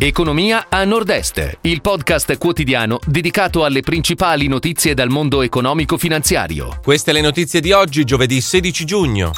Economia a Nord-Est, il podcast quotidiano dedicato alle principali notizie dal mondo economico-finanziario. Queste le notizie di oggi, giovedì 16 giugno.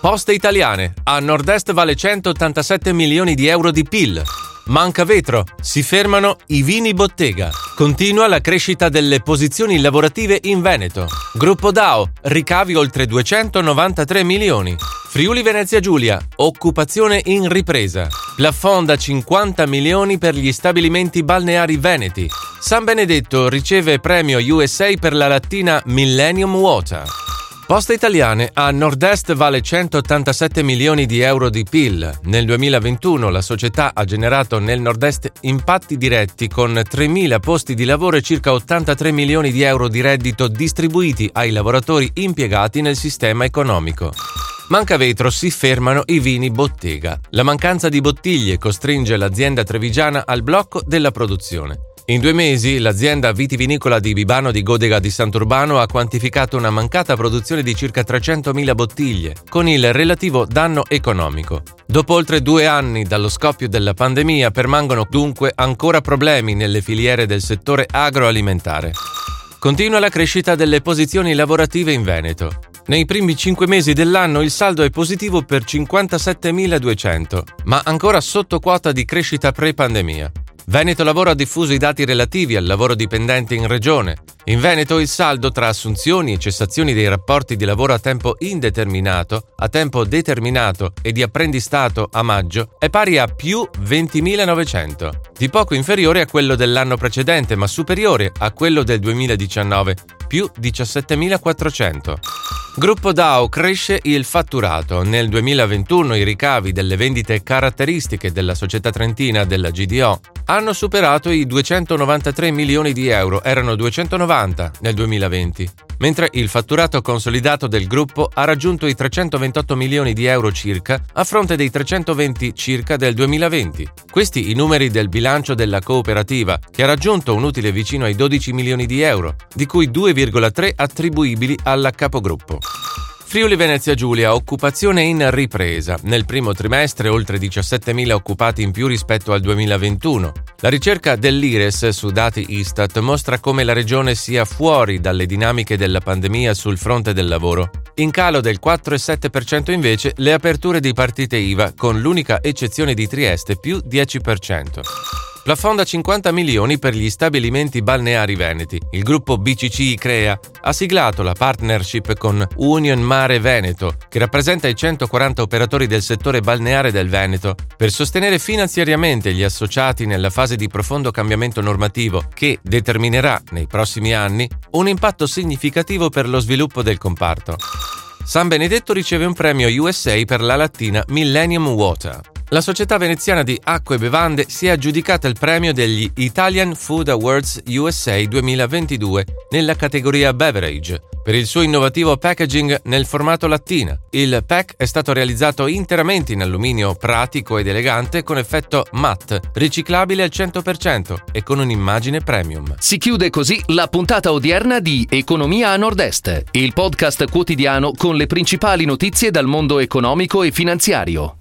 Poste italiane. A Nord-Est vale 187 milioni di euro di PIL. Manca vetro. Si fermano i vini bottega. Continua la crescita delle posizioni lavorative in Veneto. Gruppo DAO. Ricavi oltre 293 milioni. Friuli Venezia Giulia, occupazione in ripresa. Plafond da 50 milioni per gli stabilimenti balneari veneti. San Benedetto riceve premio USA per la lattina Millennium Water. Poste Italiane a Nord-Est vale 187 milioni di euro di PIL. Nel 2021 la società ha generato nel Nord-Est impatti diretti con 3.000 posti di lavoro e circa 83 milioni di euro di reddito distribuiti ai lavoratori impiegati nel sistema economico. Manca vetro, si fermano i vini bottega. La mancanza di bottiglie costringe l'azienda trevigiana al blocco della produzione. In due mesi l'azienda vitivinicola di Bibano di Godega di Sant'Urbano ha quantificato una mancata produzione di circa 300.000 bottiglie, con il relativo danno economico. Dopo oltre due anni dallo scoppio della pandemia permangono dunque ancora problemi nelle filiere del settore agroalimentare. Continua la crescita delle posizioni lavorative in Veneto. Nei primi 5 mesi dell'anno il saldo è positivo per 57.200, ma ancora sotto quota di crescita pre-pandemia. Veneto Lavoro ha diffuso i dati relativi al lavoro dipendente in regione. In Veneto il saldo tra assunzioni e cessazioni dei rapporti di lavoro a tempo indeterminato, a tempo determinato e di apprendistato a maggio è pari a più 20.900, di poco inferiore a quello dell'anno precedente ma superiore a quello del 2019, più 17.400. Gruppo DAO cresce il fatturato. Nel 2021 i ricavi delle vendite caratteristiche della società trentina della GDO hanno superato i 293 milioni di euro, erano 290 nel 2020, mentre il fatturato consolidato del gruppo ha raggiunto i 328 milioni di euro circa a fronte dei 320 circa del 2020. Questi i numeri del bilancio della cooperativa, che ha raggiunto un utile vicino ai 12 milioni di euro, di cui 2,3 attribuibili alla capogruppo. Friuli Venezia Giulia, occupazione in ripresa. Nel primo trimestre oltre 17.000 occupati in più rispetto al 2021. La ricerca dell'IRES su dati Istat mostra come la regione sia fuori dalle dinamiche della pandemia sul fronte del lavoro. In calo del 4,7% invece le aperture di partite IVA, con l'unica eccezione di Trieste più 10%. Plafond da 50 milioni per gli stabilimenti balneari veneti. Il gruppo BCC Crea ha siglato la partnership con Union Mare Veneto, che rappresenta i 140 operatori del settore balneare del Veneto, per sostenere finanziariamente gli associati nella fase di profondo cambiamento normativo che determinerà nei prossimi anni un impatto significativo per lo sviluppo del comparto. San Benedetto riceve un premio USA per la lattina Millennium Water. La società veneziana di acque e bevande si è aggiudicata il premio degli Italian Food Awards USA 2022 nella categoria Beverage per il suo innovativo packaging nel formato lattina. Il pack è stato realizzato interamente in alluminio pratico ed elegante con effetto matte, riciclabile al 100% e con un'immagine premium. Si chiude così la puntata odierna di Economia a Nord-Est, il podcast quotidiano con le principali notizie dal mondo economico e finanziario.